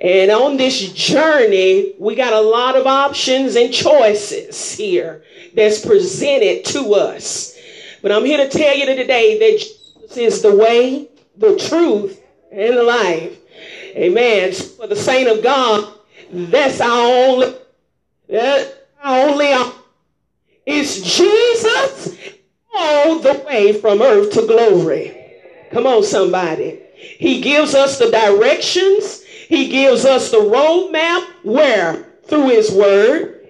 And on this journey, we got a lot of options and choices here that's presented to us. But I'm here to tell you today that Jesus is the way, the truth, and the life. Amen. For the saint of God, that's our only, that's our only, it's Jesus all the way from earth to glory. Come on, somebody. He gives us the directions. He gives us the roadmap. Where? Through His Word.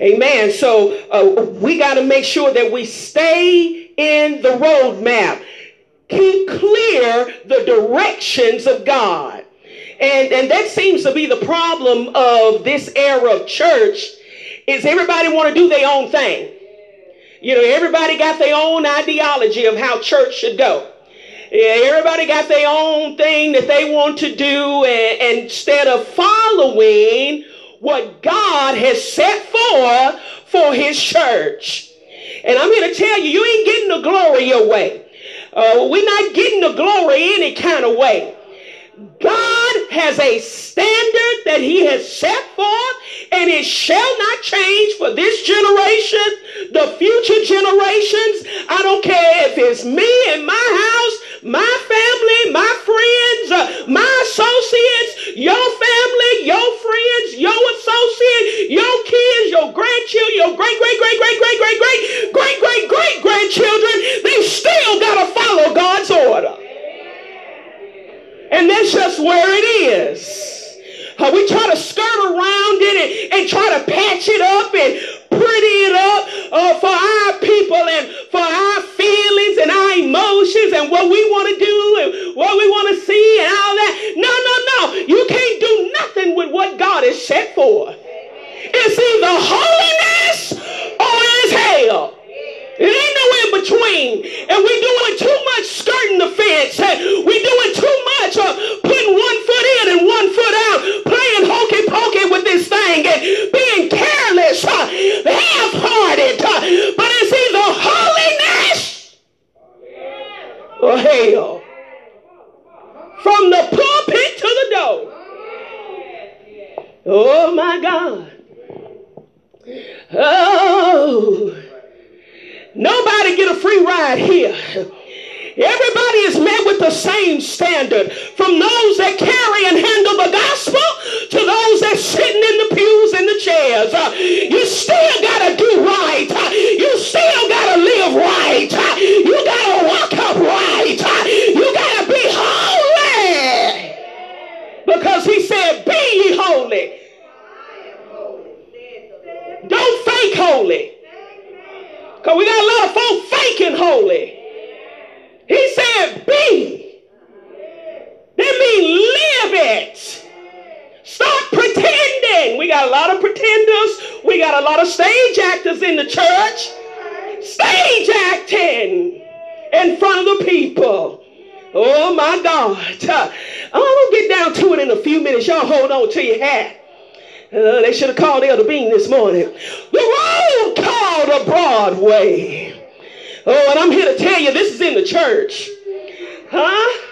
Amen. So uh, we got to make sure that we stay in the roadmap. Keep clear the directions of God. And, and that seems to be the problem of this era of church is everybody want to do their own thing. You know, everybody got their own ideology of how church should go. Everybody got their own thing that they want to do, and, and instead of following what God has set forth for His church. And I'm here to tell you, you ain't getting the glory your way. Uh, we're not getting the glory any kind of way. God has a standard that he has set forth and it shall not change for this generation, the future generations. I don't care if it's me and my house, my family, my friends, uh, my associates, your family, your friends, your associates, your kids, your grandchildren, your great, great, great, great, great, great, great, great, great, great grandchildren, they still got to follow God's order. And that's just where it is. Uh, we try to skirt around it and, and, try to patch it up and pretty it up uh, for our people and for our emotions and what we want to do and what we want to see and all that. No, no, no. You can't do nothing with what God has set forth. It's either holiness or it's hell. It ain't no in between. And we're doing too much skirting the fence. We're doing too much of putting one foot in and one foot out, playing hokey pokey with this thing and being careless, uh, half-hearted. Uh, but it's either holiness From the pulpit to the door. Oh my God. Oh. Nobody get a free ride here. Everybody is met with the same standard. From those that carry and handle the gospel to those that sitting in the pews and the chairs. Uh, you still got to do right. Uh, you still got to live right. Uh, you got to walk upright. You got to be holy. Because he said, be ye holy. Don't fake holy. Because we got a lot of folk faking holy. He said, be. That means live it. Stop pretending. We got a lot of pretenders. We got a lot of stage actors in the church. Stage acting in front of the people. Oh my God. I'm going to get down to it in a few minutes. Y'all hold on to your hat. Uh, they should have called Elder Bean this morning. The road called a Broadway. Oh, and I'm here to tell you, this is in the church. Huh?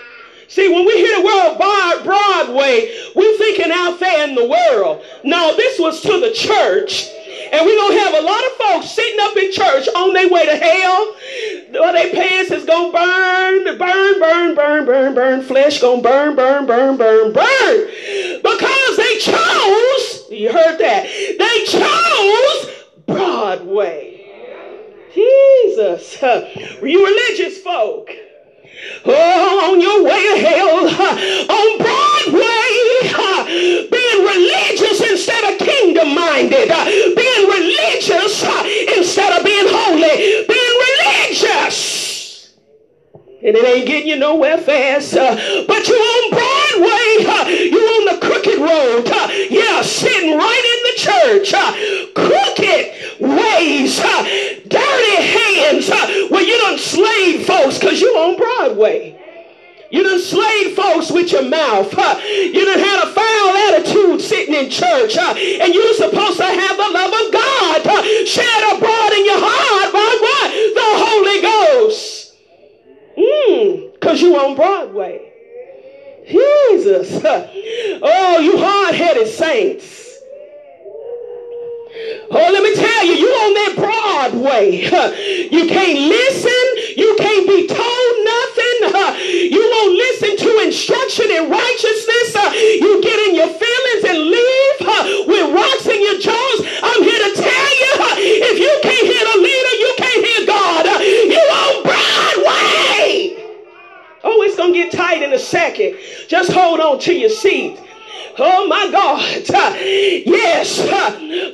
See, when we hear the word Broadway, we're thinking out there in the world. No, this was to the church. And we're going to have a lot of folks sitting up in church on their way to hell. Or their pants is going to burn, burn, burn, burn, burn, burn. Flesh going to burn, burn, burn, burn, burn. Because they chose, you heard that, they chose Broadway. Jesus. You religious folk. Oh, on your way to hell, on Broadway, being religious instead of kingdom minded, uh, being religious uh, instead of being holy, being religious. And it ain't getting you nowhere fast, uh, but you on Broadway, you on the crooked road, yeah, sitting right in the church, crooked ways, dirty hands, well, you done slave folks because you on Broadway. You done slayed folks with your mouth. Huh? You done had a foul attitude sitting in church. And you're supposed to have the love of God huh? shed abroad in your heart by what? The Holy Ghost. Mmm, because you on Broadway. Jesus. Oh, you hard-headed saints. Oh, let me tell you, you on that Broadway. You can't listen. You can't be told nothing. You won't listen to instruction in righteousness. Uh, you get in your feelings and leave uh, with rocks in your jaws. I'm here to tell you, uh, if you can't hear the leader, you can't hear God. You on Broadway. Oh, it's going to get tight in a second. Just hold on to your seat. Oh my God. Yes.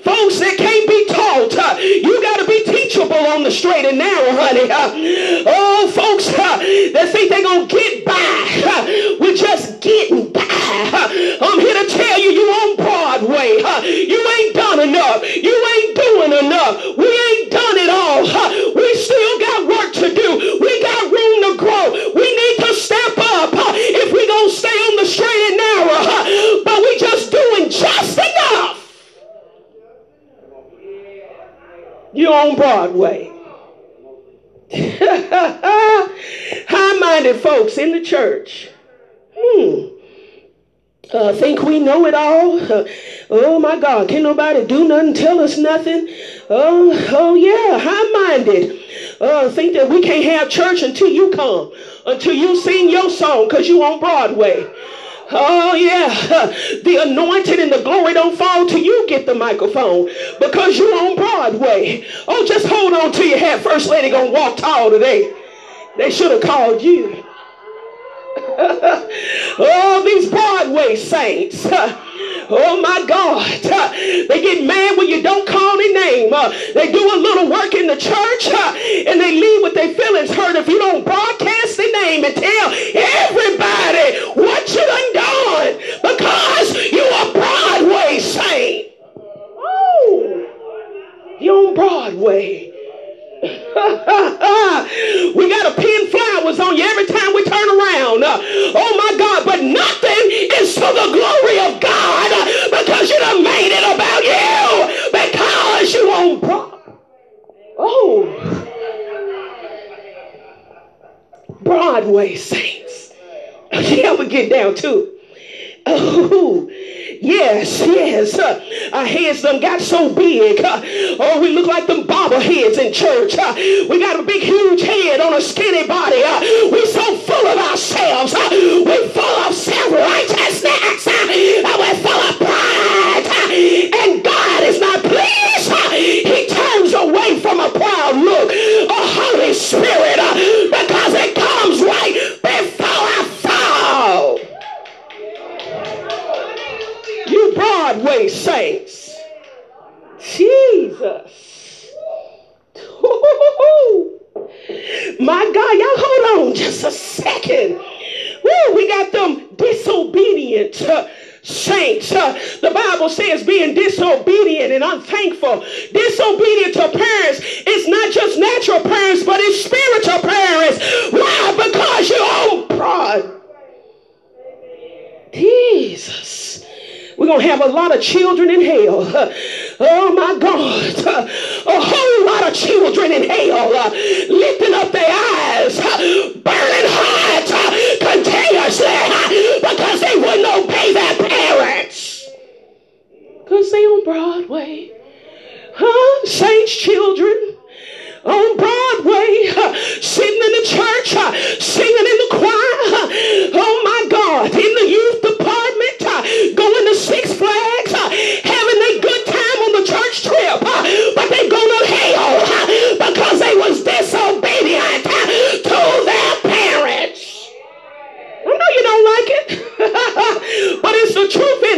Folks that can't be taught. You got to be teachable on the straight and narrow, honey. Oh, that think they're going to get by with just getting by. I'm here to tell you, you on Broadway. You ain't done enough. You ain't doing enough. We ain't done it all. We still got work to do. We got room to grow. We need to step up if we going to stay on the straight and narrow but we just doing just enough. You're on Broadway. Folks in the church. Hmm. Uh, think we know it all. Uh, oh my God, can nobody do nothing, tell us nothing? Oh, oh yeah, high-minded. Uh, think that we can't have church until you come, until you sing your song, because you on Broadway. Oh, yeah. The anointing and the glory don't fall till you get the microphone because you're on Broadway. Oh, just hold on to your head. First lady gonna walk tall today. They should have called you. oh, these Broadway saints. Oh my God. They get mad when you don't call their name. Uh, they do a little work in the church uh, and they leave with their feelings hurt if you don't broadcast their name and tell everybody what you done done because you are Broadway saint. Oh, you on Broadway. we got to pin flowers on you every time we turn around. Oh my God, but nothing is for the glory of God because you done made it about you because you on Broadway. Oh, Broadway saints. yeah, we get down too. Oh, Yes, yes. Our heads done got so big. Oh, we look like them bobbleheads in church. We got a big, huge head on a skinny body. We so full of ourselves. We full of self-righteousness. Uh, we're full of pride. And God is not pleased. He turns away from a proud look. A Holy Spirit. Broadway saints. Jesus. My God, y'all hold on just a second. Woo, we got them disobedient uh, saints. Uh, the Bible says being disobedient and unthankful. Disobedient to parents is not just natural parents, but it's spiritual parents. Why? Because you're on pride. Jesus. We're going to have a lot of children in hell. Oh my God. A whole lot of children in hell lifting up their eyes, burning hot continuously because they wouldn't obey their parents. Because they on Broadway. Huh? Saints' children on Broadway, sitting in the church, singing in the choir. Oh my God, in the youth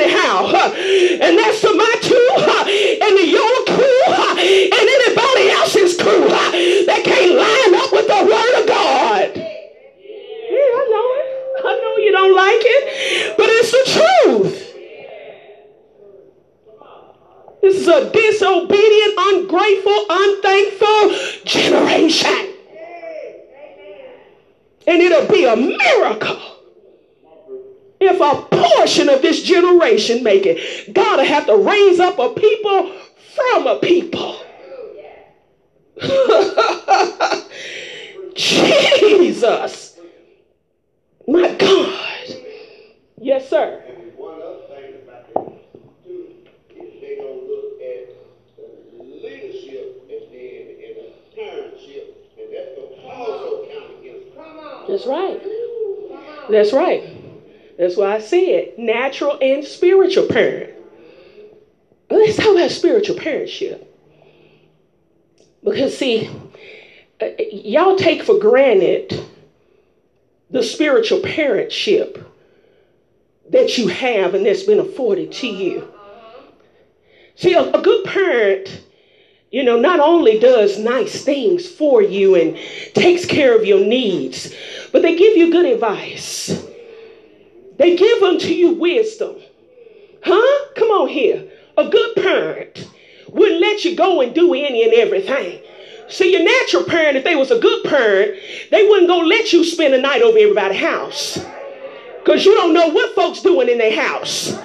anyhow. And that's to my two and the your crew and anybody else's crew that can't line up with the word of God. Yeah, I know it. I know you don't like it, but it's the truth. This is a disobedient, ungrateful, unthankful generation. And it'll be a miracle if a portion of this generation make it. God will have to raise up a people from a people. Jesus. My God. Yes, sir. One other thing about that too is they gonna look at leadership as being in a parentship, and that's gonna also count against. Come on. That's right. That's right. That's why I said natural and spiritual parent. Let's talk about spiritual parentship. Because, see, uh, y'all take for granted the spiritual parentship that you have and that's been afforded to you. See, a, a good parent, you know, not only does nice things for you and takes care of your needs, but they give you good advice. They give unto you wisdom. Huh? Come on here. A good parent wouldn't let you go and do any and everything. See, your natural parent, if they was a good parent, they wouldn't go let you spend the night over everybody's house. Because you don't know what folks doing in their house.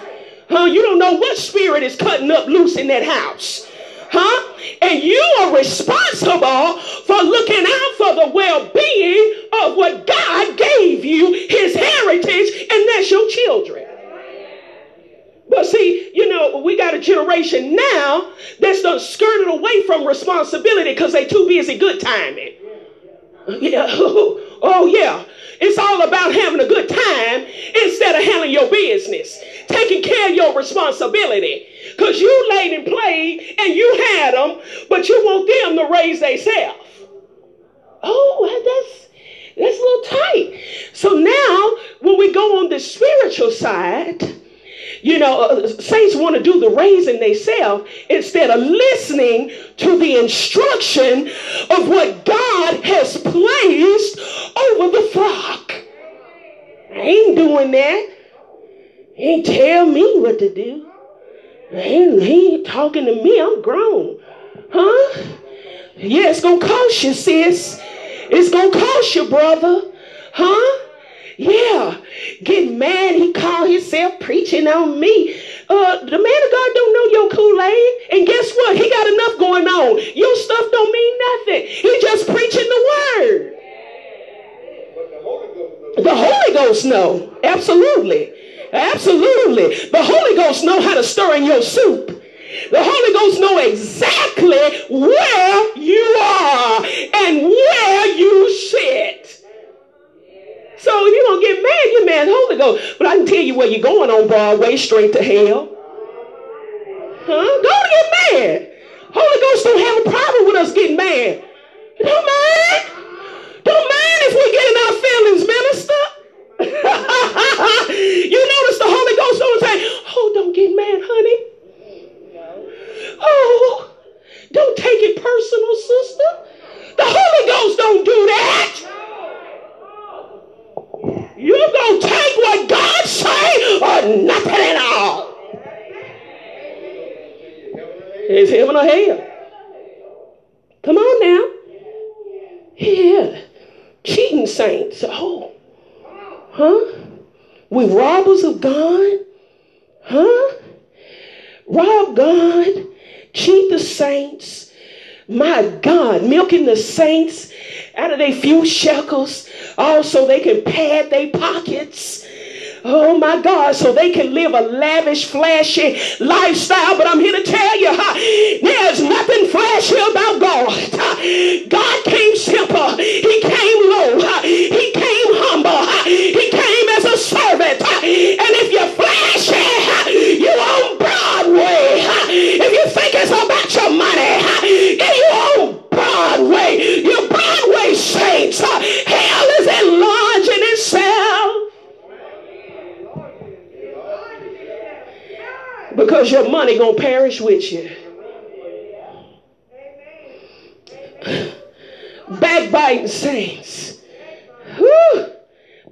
Huh? You don't know what spirit is cutting up loose in that house. Huh? And you are responsible for looking out for the well-being of what God gave you, his heritage, and that's your children. But see, you know, we got a generation now that's done skirted away from responsibility because they too busy good timing. Yeah. Oh, yeah. It's all about having a good time instead of handling your business, taking care of your responsibility. Because you laid and played and you had them, but you want them to raise themselves. Oh, that's that's a little tight. So now, when we go on the spiritual side, you know, uh, saints want to do the raising themselves instead of listening to the instruction of what God has placed over the flock. I ain't doing that. He ain't tell me what to do. He, he talking to me. I'm grown. Huh? Yeah, it's going to cost you, sis. It's going to cost you, brother. Huh? Yeah, get mad. He called himself preaching on me. Uh, the man of God don't know your Kool-Aid. And guess what? He got enough going on. Your stuff don't mean nothing. He just preaching the word. The Holy Ghost know. Absolutely. Absolutely. The Holy Ghost know how to stir in your soup. The Holy Ghost know exactly where you are and where you sit. So if you're going to get mad, you're mad Holy Ghost. But I can tell you where you're going on Broadway, straight to hell. Huh? To get mad. Holy Ghost don't have a problem with us getting mad. Don't mind. Don't mind if we get in our feelings, minister. you notice the Holy Ghost don't say, oh, don't get mad, honey. Oh, don't take it personal, sister. The Holy Ghost don't do that. You're going to take what God say or nothing at all. It's heaven or hell. Come on now. Yeah. Cheating saints. Oh. Huh? We robbers of God? Huh? Rob God. Cheat the saints. My God. Milking the saints out of their few shekels. Also, they can pad their pockets. Oh my God, so they can live a lavish, flashy lifestyle. But I'm here to tell you, huh, there's nothing flashy about God. God came simple, He came low, He came humble, He came as a servant. And if you're flashy, Money gonna perish with you. Backbiting saints. Whew.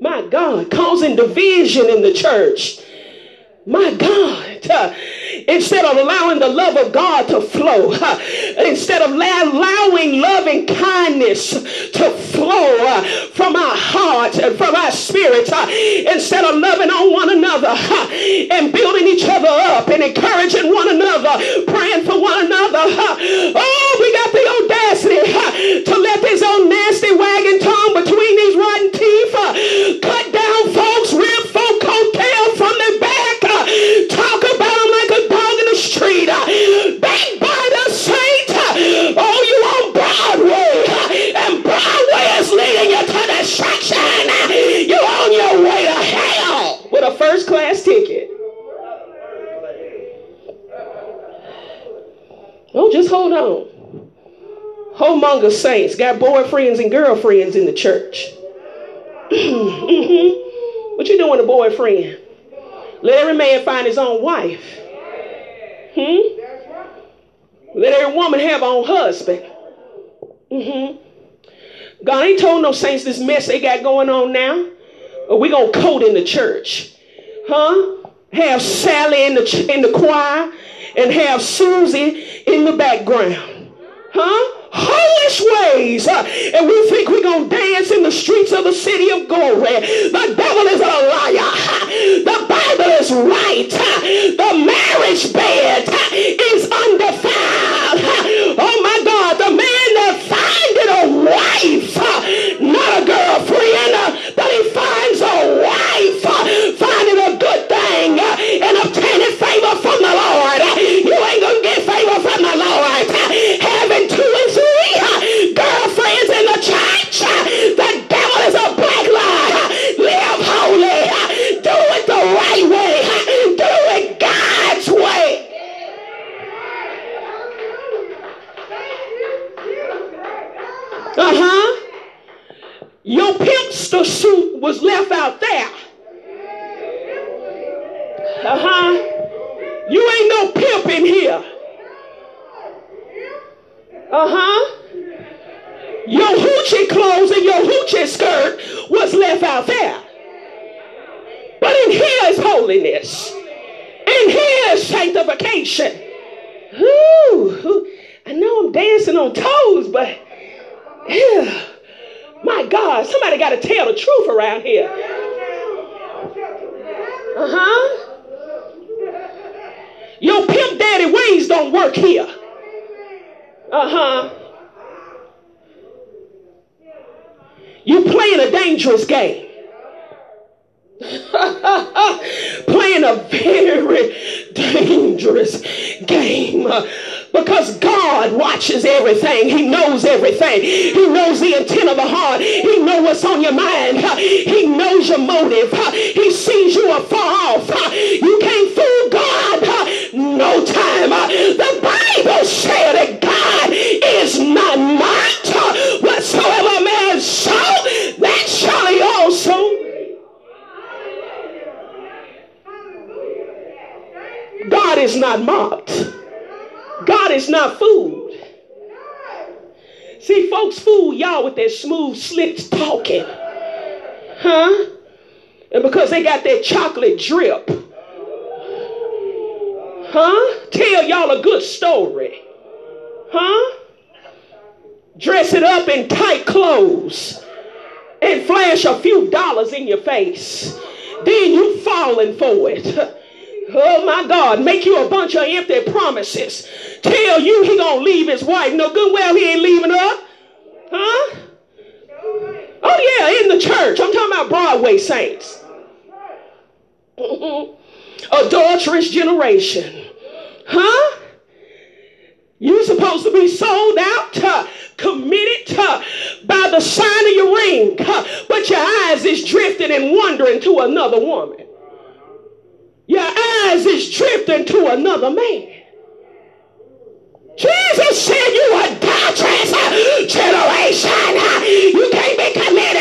My God, causing division in the church. My God, uh, instead of allowing the love of God to flow, instead of allowing loving kindness to flow from our hearts and from our spirits, instead of loving on one another and building each other up and encouraging one another, praying for one another. oh, we got the audacity to let this old nasty wagging tongue between these rotten teeth cut first class ticket. Oh, just hold on. Homemonger saints got boyfriends and girlfriends in the church. mm-hmm. What you doing, a boyfriend? Let every man find his own wife. Hmm? Let every woman have her own husband. Mm-hmm. God ain't told no saints this mess they got going on now. Or we gonna code in the church. Huh? Have Sally in the in the choir and have Susie in the background. Huh? Holish ways. Huh? And we think we're to dance in the streets of the city of glory. The devil is a liar. The Bible is right. The marriage bed is undefiled. Oh my God, the man that findeth a wife, not a girlfriend, got to tell the truth around here. Uh huh. Your pimp daddy ways don't work here. Uh huh. You playing a dangerous game. playing a very dangerous game because God watches everything. He knows everything. He knows the intent of the heart. He knows what's on your mind. He knows your motive. He sees you afar off. You can't fool God. No time. The Bible said that God is not mocked. Whatsoever man sow, that shall he also. God is not mocked. God is not fooled. See, folks fool y'all with their smooth, slick talking. Huh? And because they got that chocolate drip. Huh? Tell y'all a good story. Huh? Dress it up in tight clothes and flash a few dollars in your face. Then you falling for it. Oh my God, make you a bunch of empty promises. Tell you he gonna leave his wife. No good well he ain't leaving her. Huh? Oh yeah, in the church. I'm talking about Broadway saints. Adulterous generation. Huh? You're supposed to be sold out, uh, committed uh, by the sign of your ring, uh, but your eyes is drifting and wandering to another woman. Your eyes is drifting to another man. Jesus said you adulterous generation. You can't be committed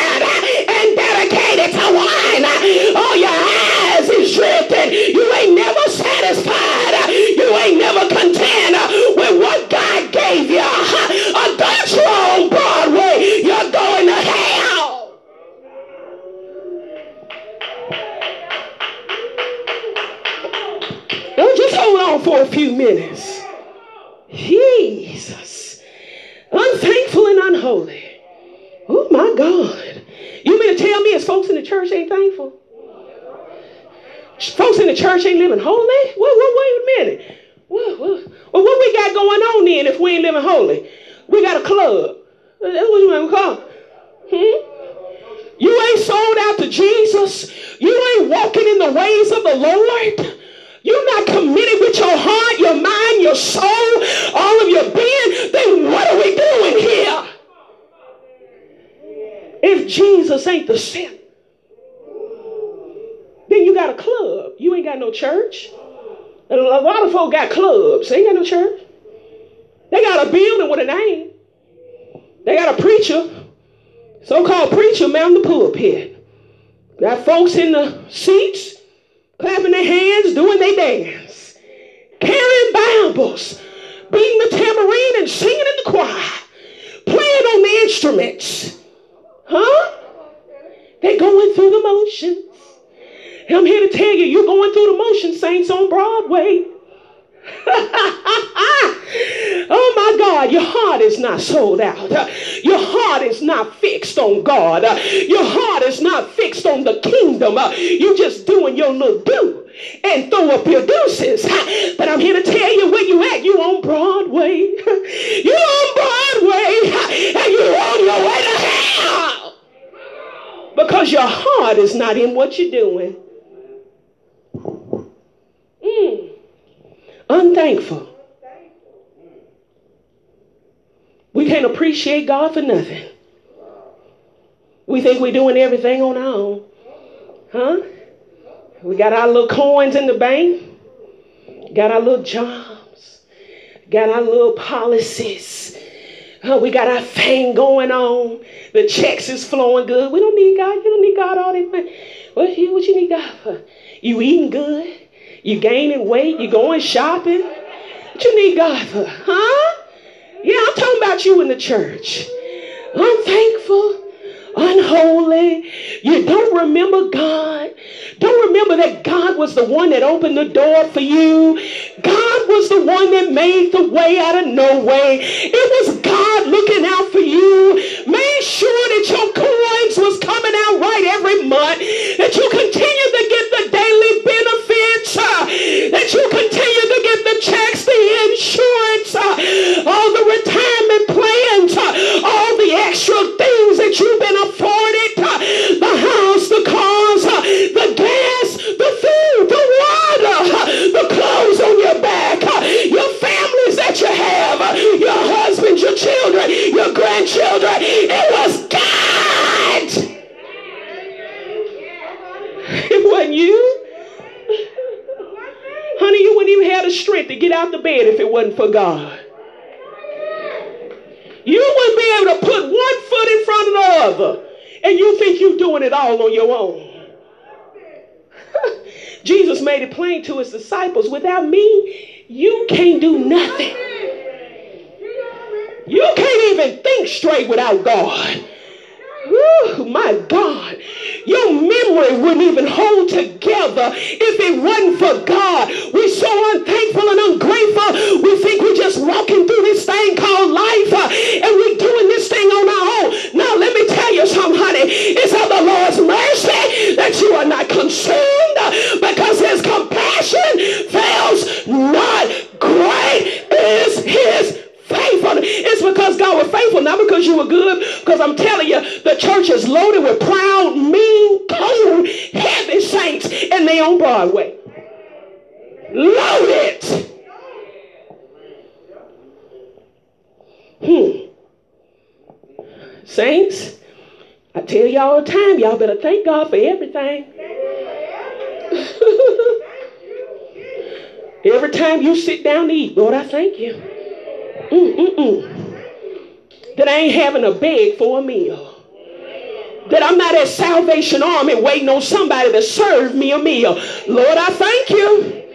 The center, then you got a club. You ain't got no church. A lot of folk got clubs. They ain't got no church. They got a building with a name. They got a preacher, so-called preacher, man, the pulpit. Got folks in the seats, clapping their hands, doing their dance, carrying Bibles, beating the tambourine and singing in the choir, playing on the instruments. Huh? They're going through the motions. And I'm here to tell you, you're going through the motions, saints on Broadway. oh my God, your heart is not sold out. Your heart is not fixed on God. Your heart is not fixed on the kingdom. You're just doing your little do and throw up your deuces. But I'm here to tell you where you at. You on Broadway. You Because your heart is not in what you're doing. Mm. Unthankful. We can't appreciate God for nothing. We think we're doing everything on our own. Huh? We got our little coins in the bank, got our little jobs, got our little policies. We got our thing going on. The checks is flowing good. We don't need God. You don't need God all this. What you, what you need God for? You eating good? You gaining weight? You going shopping? What you need God for? Huh? Yeah, I'm talking about you in the church. Unthankful, unholy. You don't remember God. Don't remember that God was the one that opened the door for you. God was the one that made the way out of no way. It was God looking out for you. Made sure that your coins was coming out right every month. That you continue to get the daily benefits. Uh, that you continue to get the checks, the insurance, uh, all the retirement plans, uh, all the extra things you've been afforded, uh, the house, the cars, uh, the gas, the food, the water, uh, the clothes on your back, your families that you have, your husband, your children, your grandchildren. It was God. It wasn't you. Honey, you wouldn't even have the strength to get out the bed if it wasn't for God. You wouldn't be able to put other, and you think you're doing it all on your own. Jesus made it plain to his disciples without me, you can't do nothing. You can't even think straight without God. My God. Your memory wouldn't even hold together if it wasn't for God. We're so unthankful and ungrateful. We think we're just walking through this thing called life uh, and we're doing this thing on our own. It's of the Lord's mercy that you are not consumed because his compassion fails not. Great is his faithful. It's because God was faithful, not because you were good. Because I'm telling you, the church is loaded with proud, mean, cold, heavy saints, and they on Broadway. Loaded. Hmm. Saints, I tell y'all all the time, y'all better thank God for everything. Every time you sit down to eat, Lord, I thank you. Mm-mm-mm. That I ain't having to beg for a meal. That I'm not at Salvation Army waiting on somebody to serve me a meal. Lord, I thank you.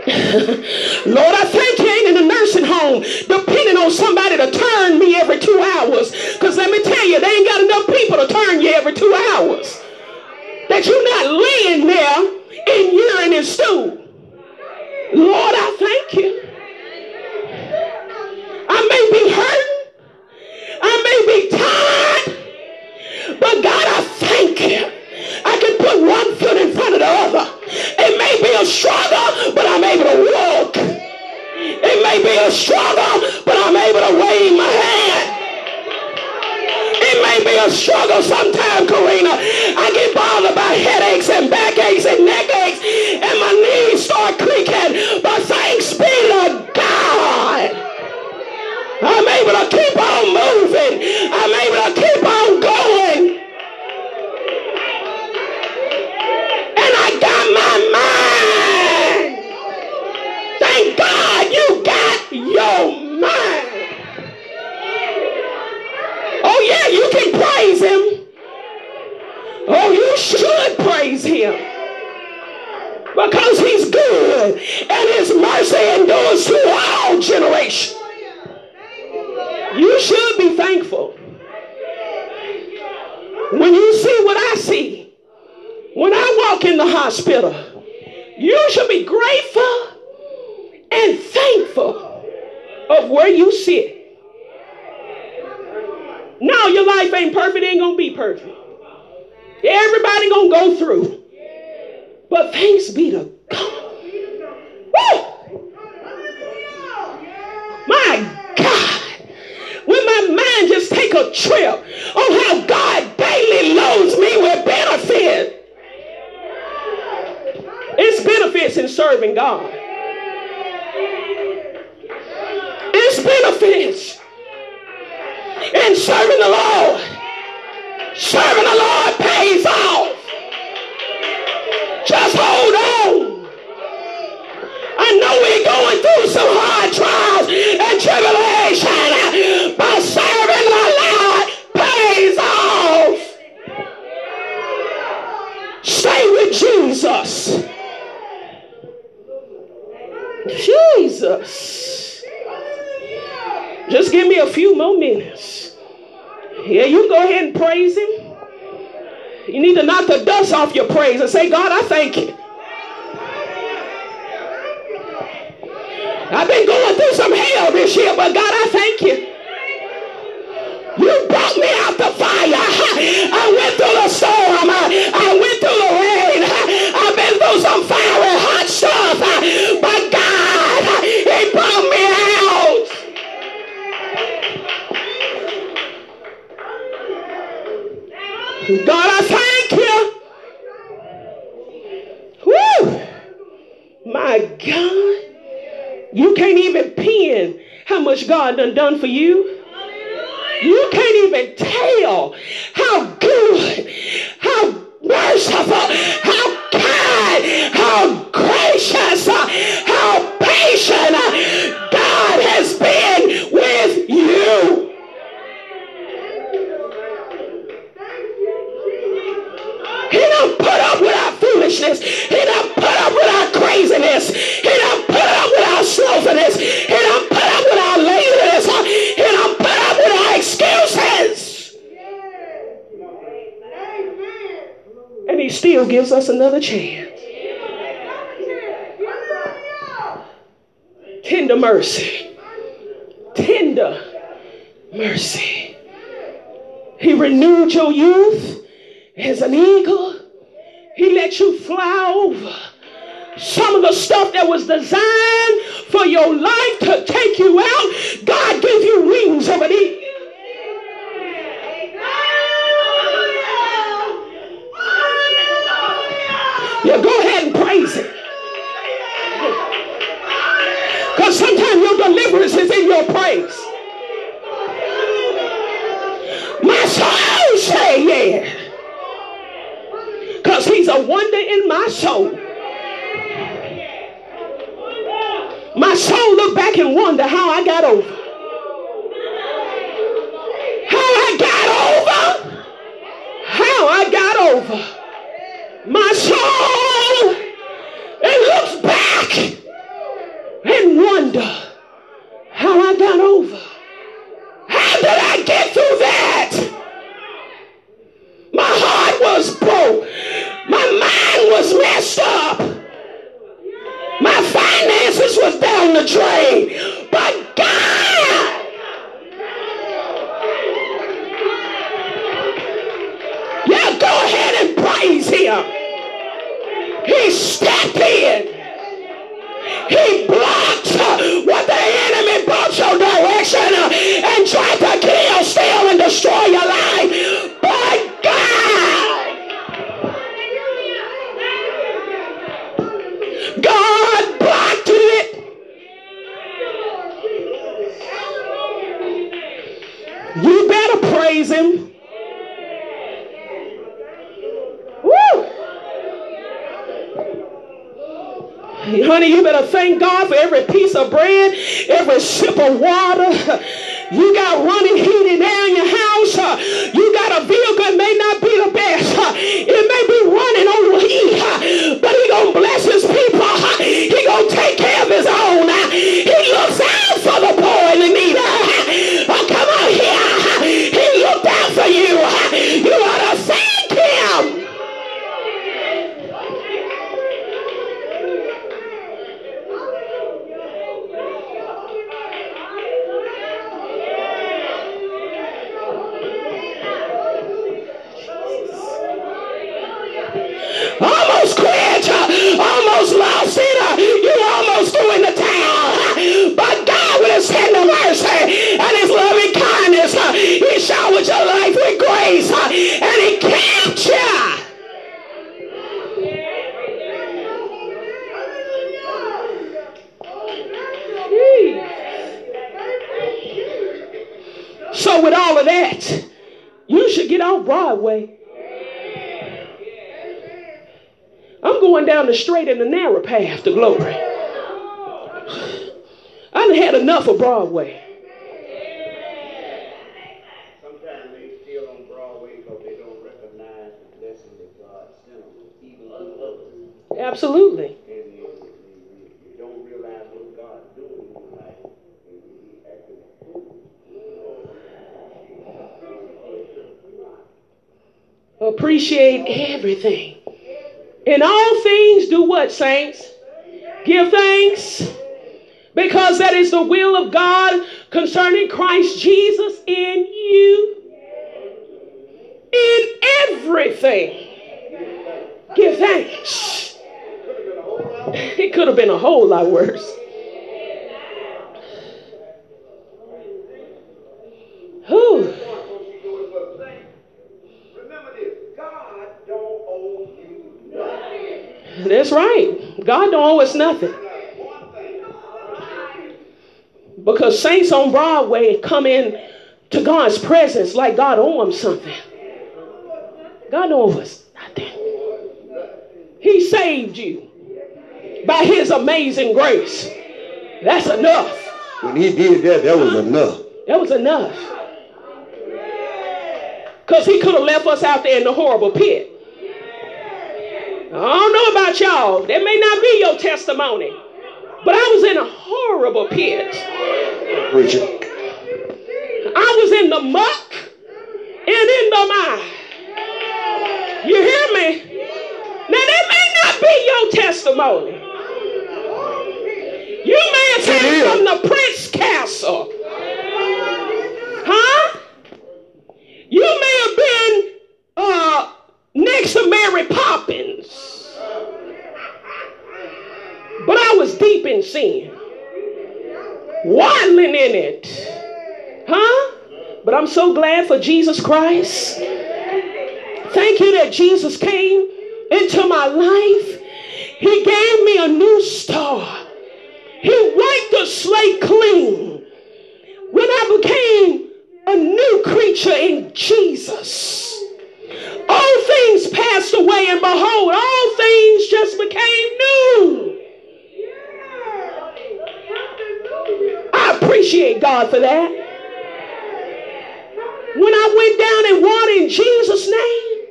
Lord, I thank you ain't in a nursing home depending on somebody to turn me every two hours. Because let me tell you, they ain't got enough people to turn you every two hours. That you're not laying there in urine and stew. Lord, I thank you. I may be in serving the Lord. Serving the Lord pays off. Just hold on. I know we're going through some hard trials and tribulation, but serving the Lord pays off. Stay with Jesus. Jesus. Just give me a few more minutes. Yeah, you go ahead and praise him. You need to knock the dust off your praise and say, God, I thank you. I've been going through some hell this year, but God, I thank you. God done done for you. You can't even tell how good, how merciful, still gives us another chance. Tender mercy. Tender mercy. He renewed your youth as an eagle. He let you fly over some of the stuff that was designed for your life to take you out. God gave you wings of an eagle. Him. Because sometimes your deliverance is in your praise. My soul say yeah. Because he's a wonder in my soul. My soul look back and wonder how I got over. How I got over. How I got over. My soul, it looks back and wonder how I got over. How did I get through that? My heart was broke. My mind was messed up. My finances was down the drain. Thank God for every piece of bread, every sip of water. You got running heat in there in your house. You got a vehicle, it may not be the best. It may be the straight and the narrow path to glory. I done had enough of Broadway. Sometimes they still on Broadway because they don't recognize the blessing that God sent them, even through others. Absolutely. And you, you, you, you don't realize what God's doing in your life. And you acting a fool. Appreciate everything. In all things, do what, saints? Give thanks. Because that is the will of God concerning Christ Jesus in you. In everything. Give thanks. It could have been a whole lot worse. Whew. Remember this, God don't owe you nothing. That's right. God don't owe us nothing. Not one thing. Because saints on Broadway come in to God's presence like God owe them something. God don't owe us nothing. He saved you by his amazing grace. That's enough. When he did that, that was enough. That was enough. Because he could have left us out there in the horrible pit. I don't know about y'all. That may not be your testimony. But I was in a horrible pit. Preacher. I was in the muck and in the mire. You hear me? Now that may not be your testimony. You may have came from the Prince Castle. Huh? You may have been uh, next to Mary Poppins. But I was deep in sin. Waddling in it. Huh? But I'm so glad for Jesus Christ. Thank you that Jesus came into my life. He gave me a new start. He wiped the slate clean. When I became a new creature in Jesus, things passed away, and behold, all things just became new. I appreciate God for that. When I went down in water in Jesus' name,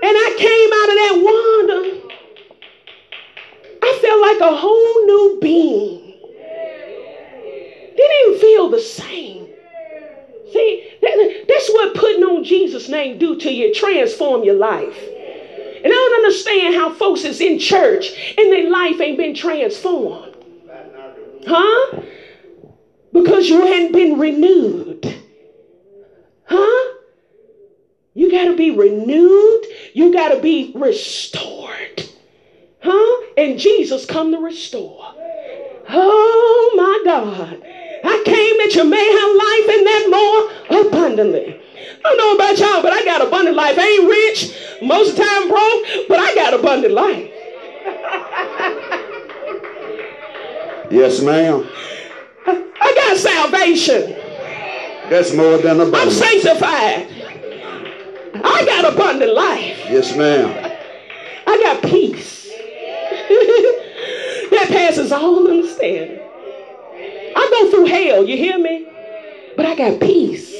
and I came out of that water, I felt like a whole new being. Didn't feel the same. See, that, that's what putting on Jesus' name do to you, transform your life. And I don't understand how folks is in church and their life ain't been transformed. Huh? Because you hadn't been renewed. Huh? You got to be renewed. You got to be restored. Huh? And Jesus come to restore. Oh my God. I came that you may have life and that more abundantly. I don't know about y'all, but I got abundant life. I ain't rich, most of the time broke, but I got abundant life. Yes, ma'am. I got salvation. That's more than abundant. I'm sanctified. I got abundant life. Yes, ma'am. I got peace that passes all understanding. Go through hell, you hear me? But I got peace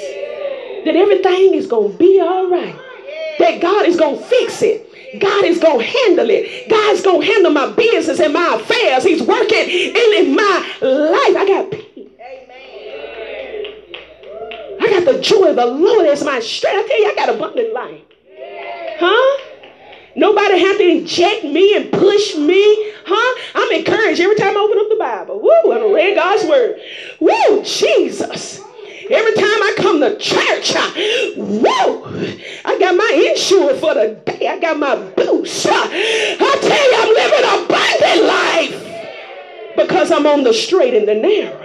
that everything is going to be all right. That God is going to fix it. God is going to handle it. God's going to handle my business and my affairs. He's working in, in my life. I got peace. I got the joy of the Lord as my strength. I tell you, I got abundant life. Huh? Nobody have to inject me and push me. Huh? I'm encouraged every time I open up the Bible. Woo, I read God's word. Woo, Jesus. Every time I come to church, I, woo, I got my insurance for the day. I got my boots. I, I tell you, I'm living an abundant life because I'm on the straight and the narrow.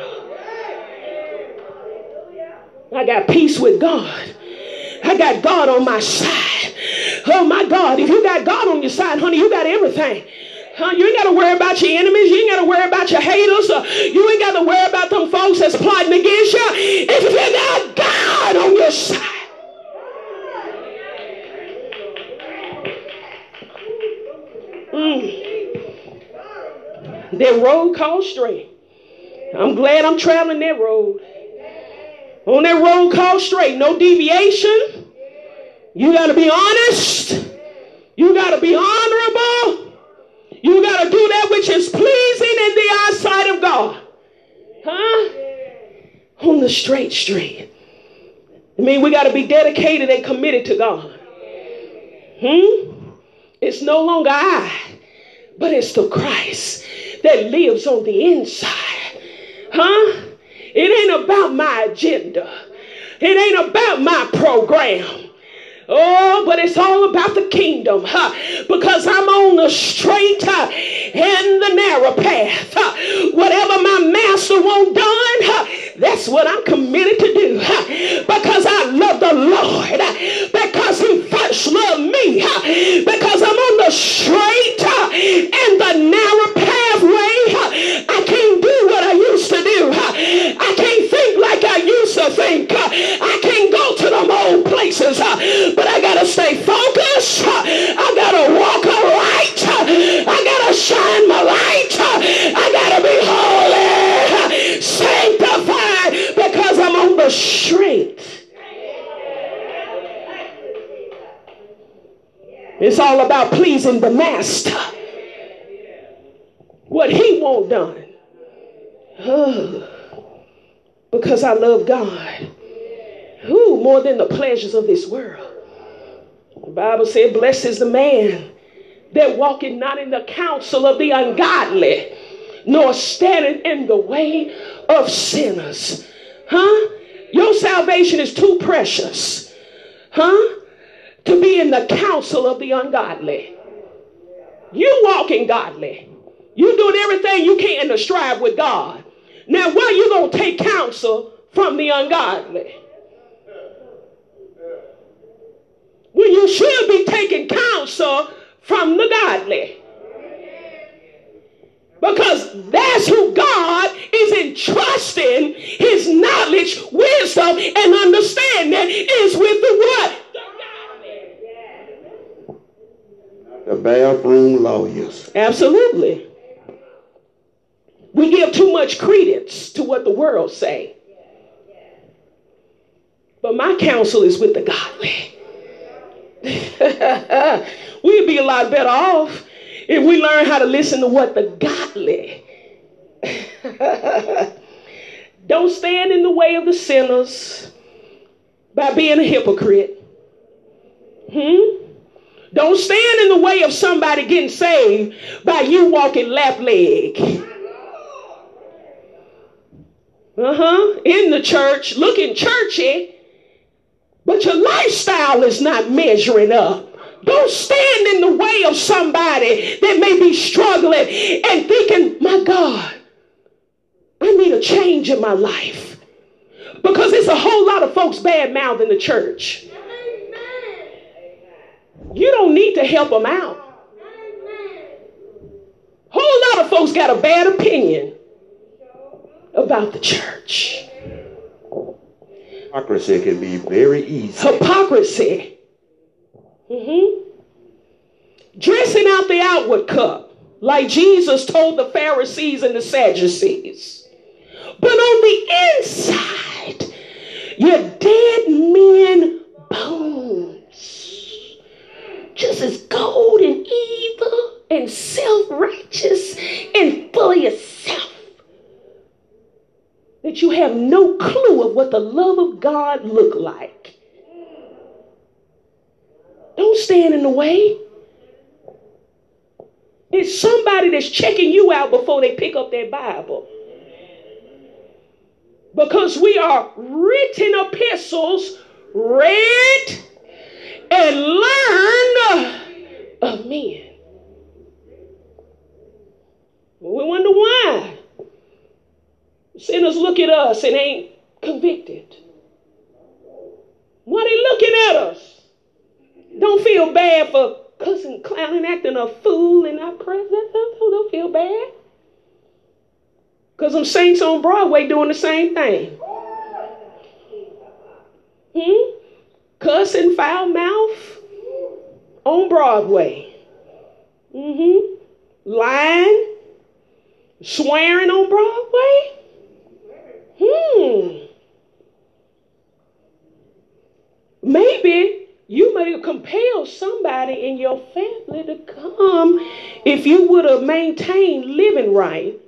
I got peace with God. I got God on my side. Oh my God, if you got God on your side, honey, you got everything. Huh? You ain't got to worry about your enemies. You ain't got to worry about your haters. Uh, you ain't got to worry about them folks that's plotting against you. If you got God on your side. Mm. That road called straight. I'm glad I'm traveling that road. On that road called straight, no deviation. You got to be honest. You got to be honorable. You got to do that which is pleasing in the eyesight of God. Huh? On the straight street. I mean, we got to be dedicated and committed to God. Hmm? It's no longer I, but it's the Christ that lives on the inside. Huh? It ain't about my agenda. It ain't about my program. Oh, but it's all about the kingdom huh? because I'm on the straight huh, and the narrow path. Huh? Whatever my master won't done, huh, that's what I'm committed to do huh? because I love the Lord, huh? because He first loved me, huh? because I'm on the straight huh, and the narrow pathway. Huh? I places. But I got to stay focused. I got to walk right. I got to shine my light. I got to be holy, sanctified because I'm on the straight. It's all about pleasing the master. What he won't done. Oh, because I love God. Who more than the pleasures of this world? The Bible said, Blessed is the man that walketh not in the counsel of the ungodly, nor standing in the way of sinners. Huh? Your salvation is too precious. Huh? To be in the counsel of the ungodly. You walking godly. You doing everything you can to strive with God. Now, why you gonna take counsel from the ungodly? When you should be taking counsel from the godly. Because that's who God is entrusting his knowledge, wisdom, and understanding is with the what? The bathroom lawyers. Absolutely. We give too much credence to what the world say. But my counsel is with the godly. We'd be a lot better off if we learn how to listen to what the godly. Don't stand in the way of the sinners by being a hypocrite. Hmm? Don't stand in the way of somebody getting saved by you walking left leg. Uh huh. In the church, looking churchy, but your lifestyle is not measuring up. Don't stand in the way of somebody that may be struggling and thinking, my God, I need a change in my life. Because it's a whole lot of folks bad mouthing the church. You don't need to help them out. A whole lot of folks got a bad opinion about the church. Hypocrisy can be very easy. Hypocrisy. Mm-hmm. Dressing out the outward cup, like Jesus told the Pharisees and the Sadducees. But on the inside, you're dead men bones. Just as cold and evil and self righteous and full of yourself that you have no clue of what the love of God look like. Don't stand in the way. It's somebody that's checking you out before they pick up their Bible. Because we are written epistles, read and learned of men. We wonder why. Sinners look at us and ain't convicted. Why they looking at us? Don't feel bad for cussing, clowning, acting a fool in our presence. Don't feel bad. Because them saints on Broadway doing the same thing. Hmm? Cussing, foul mouth on Broadway. Mm-hmm. Lying, swearing on Broadway. Hmm. Maybe you may compel somebody in your family to come if you would have maintained living right,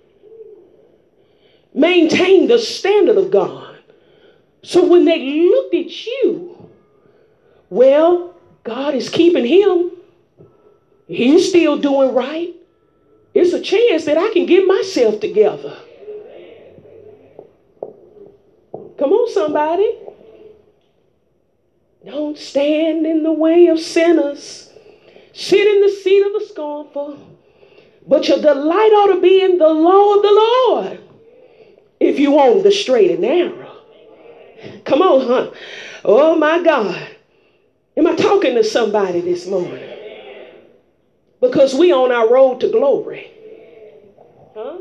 maintained the standard of God. So when they looked at you, well, God is keeping him. He's still doing right. It's a chance that I can get myself together. Come on, somebody. Don't stand in the way of sinners. Sit in the seat of the scornful. But your delight ought to be in the law of the Lord. If you want the straight and narrow. Come on, huh? Oh my God. Am I talking to somebody this morning? Because we on our road to glory. Huh?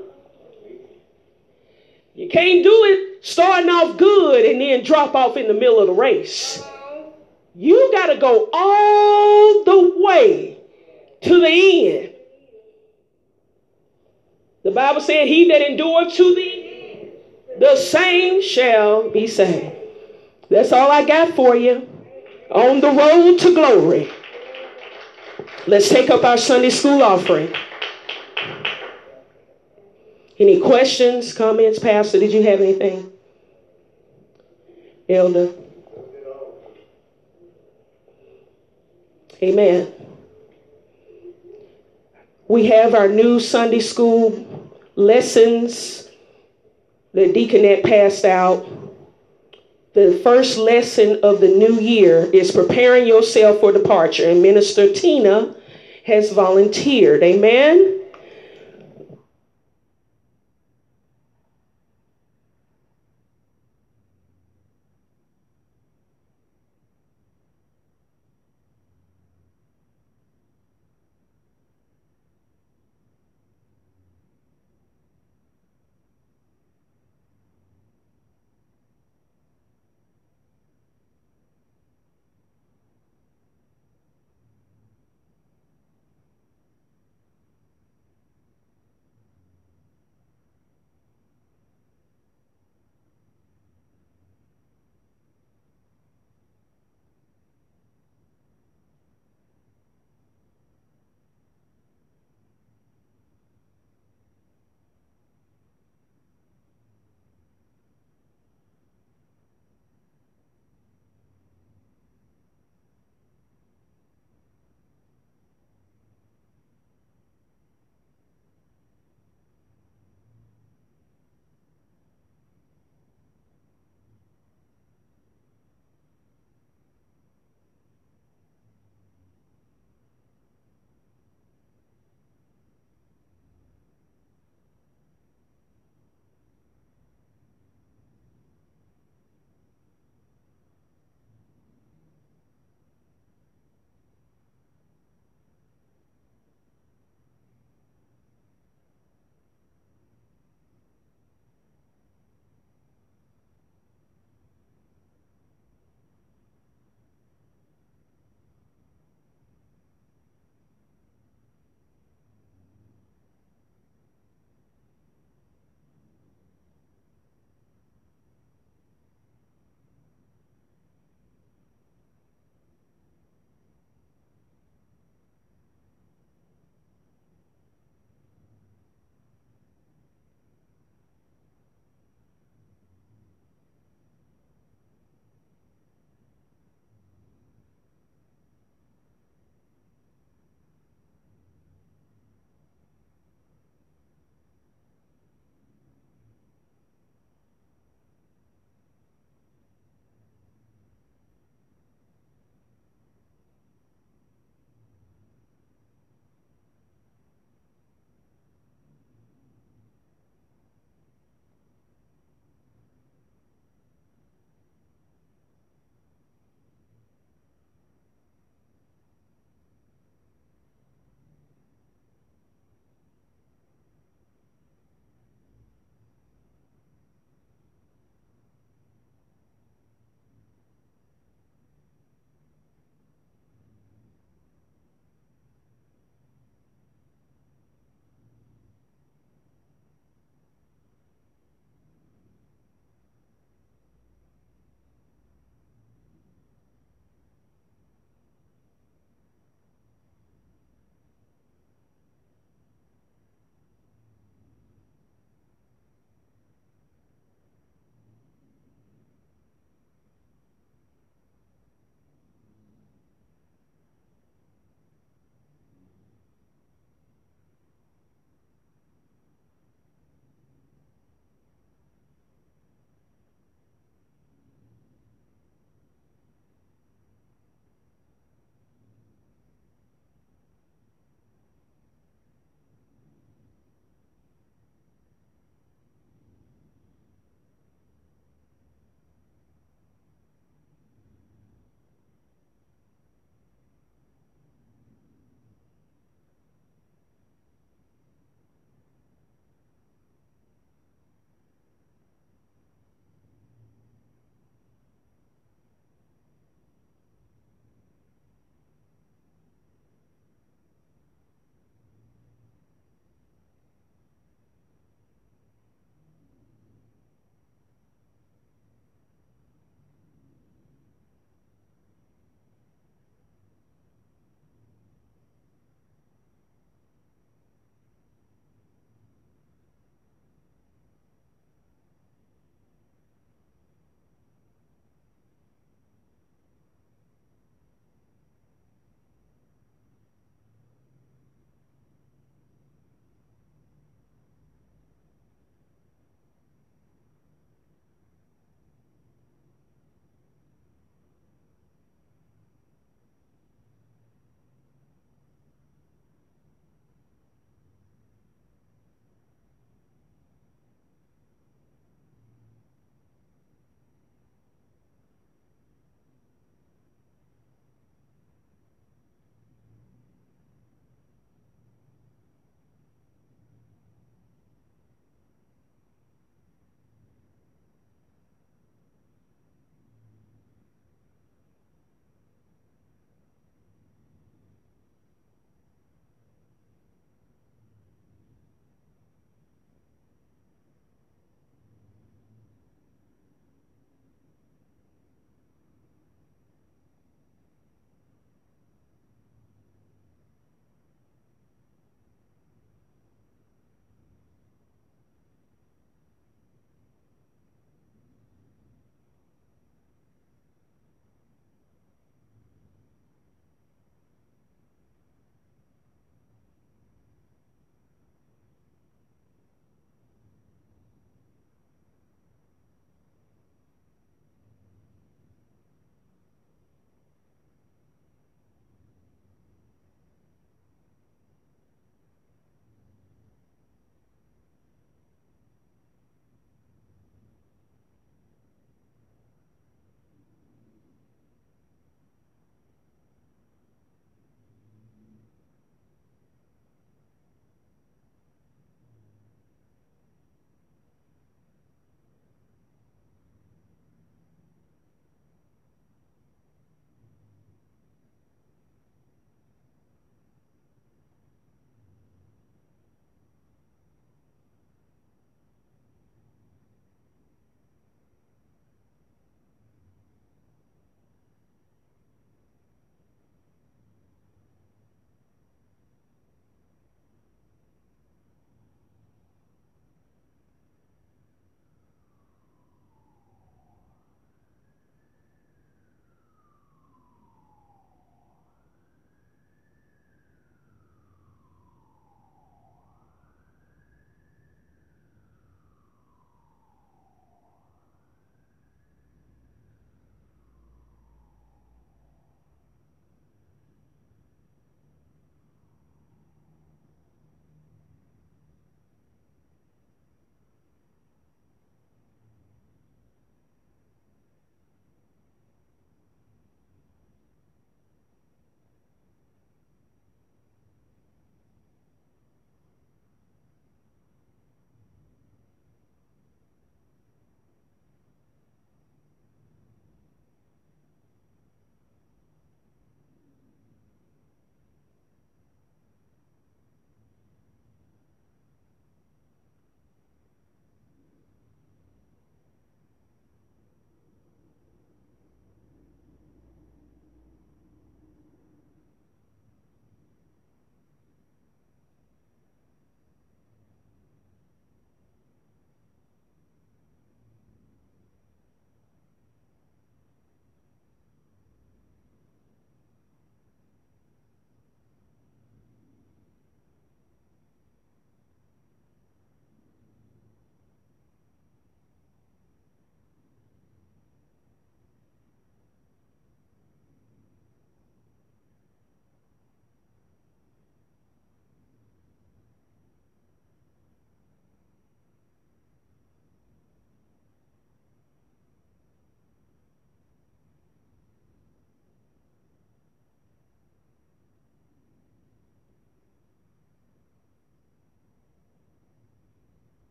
You can't do it starting off good and then drop off in the middle of the race. You got to go all the way to the end. The Bible said, He that endureth to the end, the same shall be saved. That's all I got for you on the road to glory. Let's take up our Sunday school offering. Any questions, comments, Pastor? Did you have anything? Elder? Amen. We have our new Sunday school lessons the Deaconette passed out. The first lesson of the new year is preparing yourself for departure, and Minister Tina has volunteered. Amen.